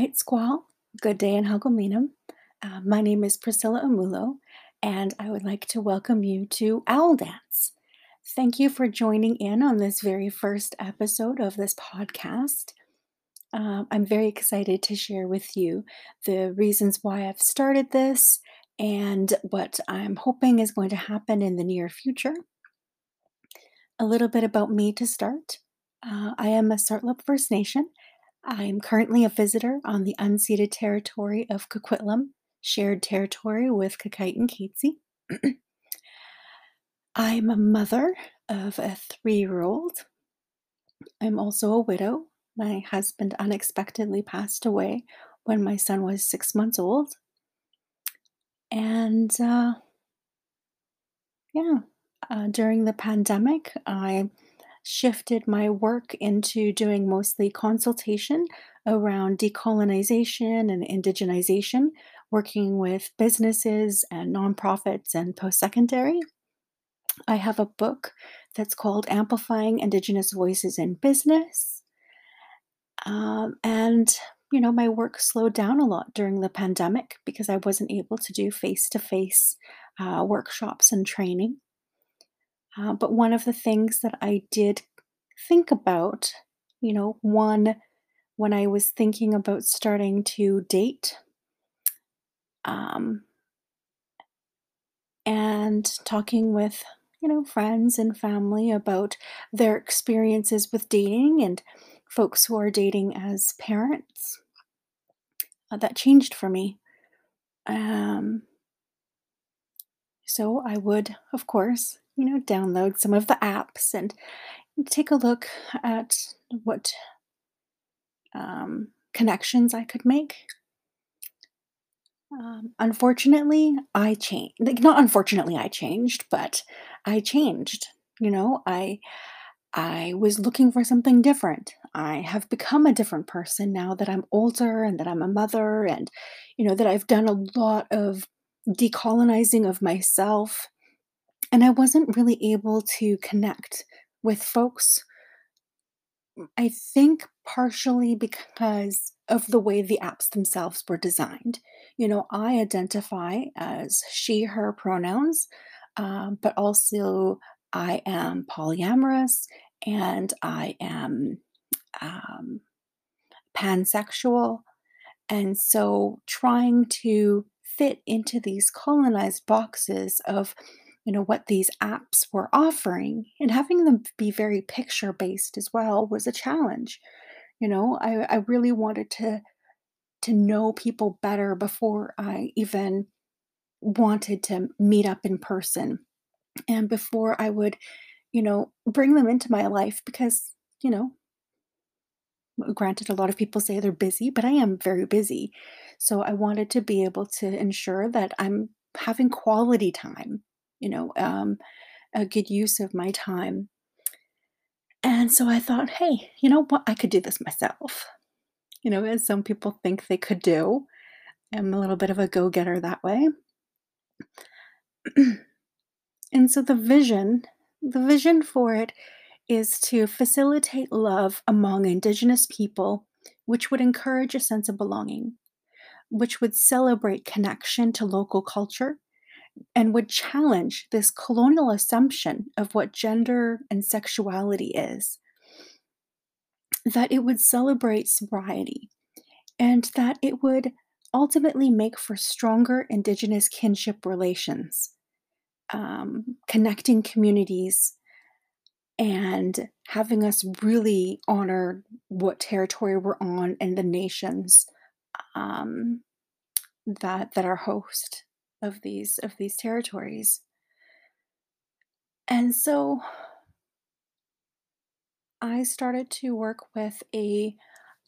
Ait Squall, good day in Hogolmenum. Uh, my name is Priscilla Amulo, and I would like to welcome you to Owl Dance. Thank you for joining in on this very first episode of this podcast. Um, I'm very excited to share with you the reasons why I've started this and what I'm hoping is going to happen in the near future. A little bit about me to start. Uh, I am a Tsartlip First Nation. I'm currently a visitor on the unceded territory of Coquitlam, shared territory with Kakite and Katzie. I'm a mother of a three year old. I'm also a widow. My husband unexpectedly passed away when my son was six months old. And uh, yeah, uh, during the pandemic, I shifted my work into doing mostly consultation around decolonization and indigenization, working with businesses and nonprofits and post secondary. I have a book that's called Amplifying Indigenous Voices in Business. Um, and, you know, my work slowed down a lot during the pandemic because I wasn't able to do face to face workshops and training. Uh, but one of the things that I did think about, you know, one, when I was thinking about starting to date, um, and talking with, you know, friends and family about their experiences with dating and folks who are dating as parents, uh, that changed for me. Um, so I would, of course, you know, download some of the apps and take a look at what um, connections I could make. Um, unfortunately, I changed. Like, not unfortunately, I changed, but I changed. You know, I I was looking for something different. I have become a different person now that I'm older and that I'm a mother, and you know that I've done a lot of decolonizing of myself and I wasn't really able to connect with folks. I think partially because of the way the apps themselves were designed. You know, I identify as she, her pronouns, um, but also I am polyamorous and I am um, pansexual. And so trying to fit into these colonized boxes of you know what these apps were offering and having them be very picture based as well was a challenge. You know I, I really wanted to to know people better before i even wanted to meet up in person and before i would you know bring them into my life because you know granted a lot of people say they're busy but i am very busy. So i wanted to be able to ensure that i'm having quality time you know, um, a good use of my time. And so I thought, hey, you know what? I could do this myself. You know, as some people think they could do. I'm a little bit of a go getter that way. and so the vision, the vision for it is to facilitate love among Indigenous people, which would encourage a sense of belonging, which would celebrate connection to local culture and would challenge this colonial assumption of what gender and sexuality is. That it would celebrate sobriety and that it would ultimately make for stronger Indigenous kinship relations, um, connecting communities, and having us really honor what territory we're on and the nations um, that that are host of these of these territories. And so I started to work with a,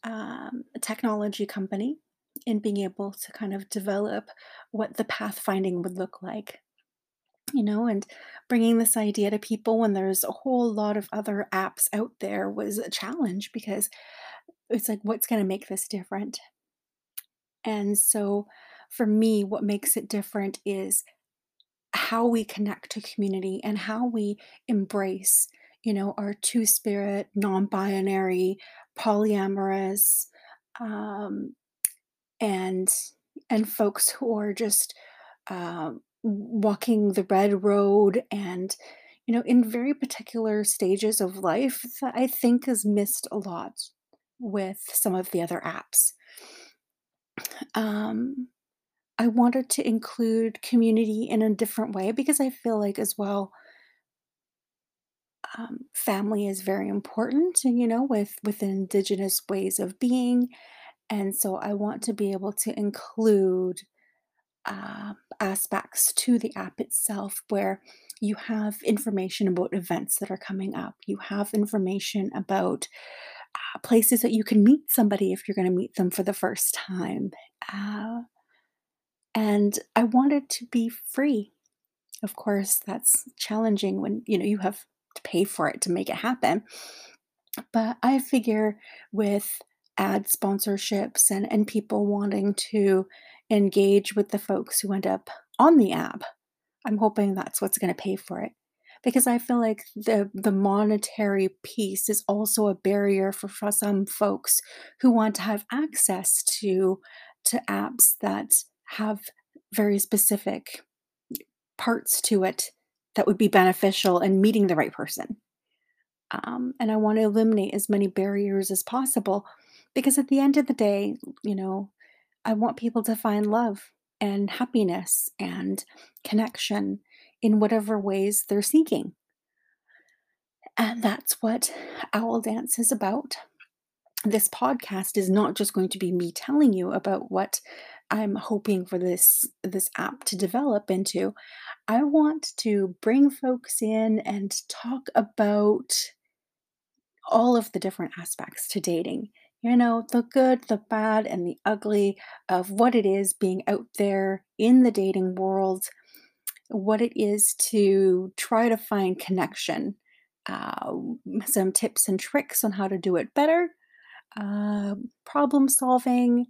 um, a technology company in being able to kind of develop what the pathfinding would look like you know and bringing this idea to people when there's a whole lot of other apps out there was a challenge because it's like what's going to make this different and so for me, what makes it different is how we connect to community and how we embrace, you know, our two spirit, non binary, polyamorous, um, and and folks who are just uh, walking the red road and you know in very particular stages of life that i think is missed a lot with some of the other apps. Um, i wanted to include community in a different way because i feel like as well um, family is very important And you know with with indigenous ways of being and so i want to be able to include uh, aspects to the app itself where you have information about events that are coming up. You have information about uh, places that you can meet somebody if you're going to meet them for the first time. Uh, and I wanted to be free. Of course, that's challenging when you know you have to pay for it to make it happen. But I figure with ad sponsorships and, and people wanting to engage with the folks who end up on the app. I'm hoping that's what's going to pay for it because I feel like the the monetary piece is also a barrier for, for some folks who want to have access to to apps that have very specific parts to it that would be beneficial in meeting the right person. Um, and I want to eliminate as many barriers as possible because at the end of the day, you know, I want people to find love and happiness and connection in whatever ways they're seeking. And that's what Owl Dance is about. This podcast is not just going to be me telling you about what I'm hoping for this this app to develop into. I want to bring folks in and talk about all of the different aspects to dating you know, the good, the bad, and the ugly of what it is being out there in the dating world, what it is to try to find connection, uh, some tips and tricks on how to do it better, uh, problem solving,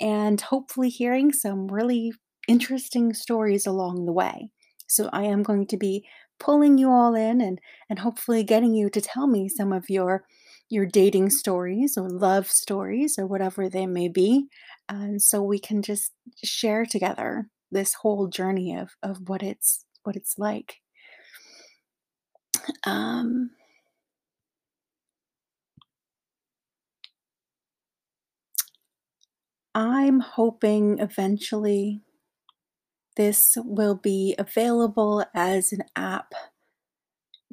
and hopefully hearing some really interesting stories along the way. So, I am going to be pulling you all in and, and hopefully getting you to tell me some of your your dating stories or love stories or whatever they may be. And so we can just share together this whole journey of, of what it's what it's like. Um, I'm hoping eventually this will be available as an app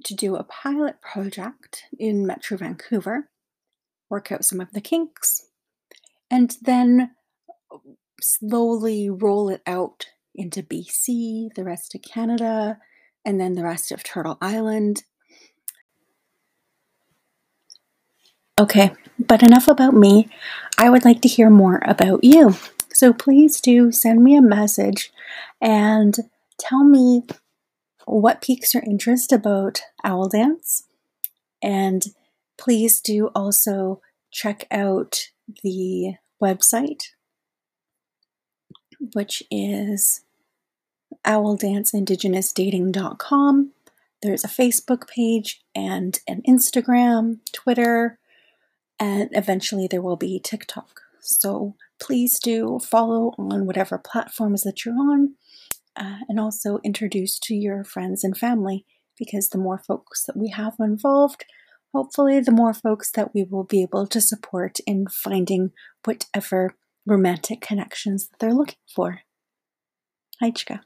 to do a pilot project in Metro Vancouver, work out some of the kinks, and then slowly roll it out into BC, the rest of Canada, and then the rest of Turtle Island. Okay, but enough about me. I would like to hear more about you. So please do send me a message and tell me what piques your interest about owl dance. And please do also check out the website, which is owldanceindigenousdating.com. There's a Facebook page and an Instagram, Twitter, and eventually there will be TikTok. So please do follow on whatever platforms that you're on uh, and also introduce to your friends and family because the more folks that we have involved, hopefully, the more folks that we will be able to support in finding whatever romantic connections that they're looking for. Hi, Chika.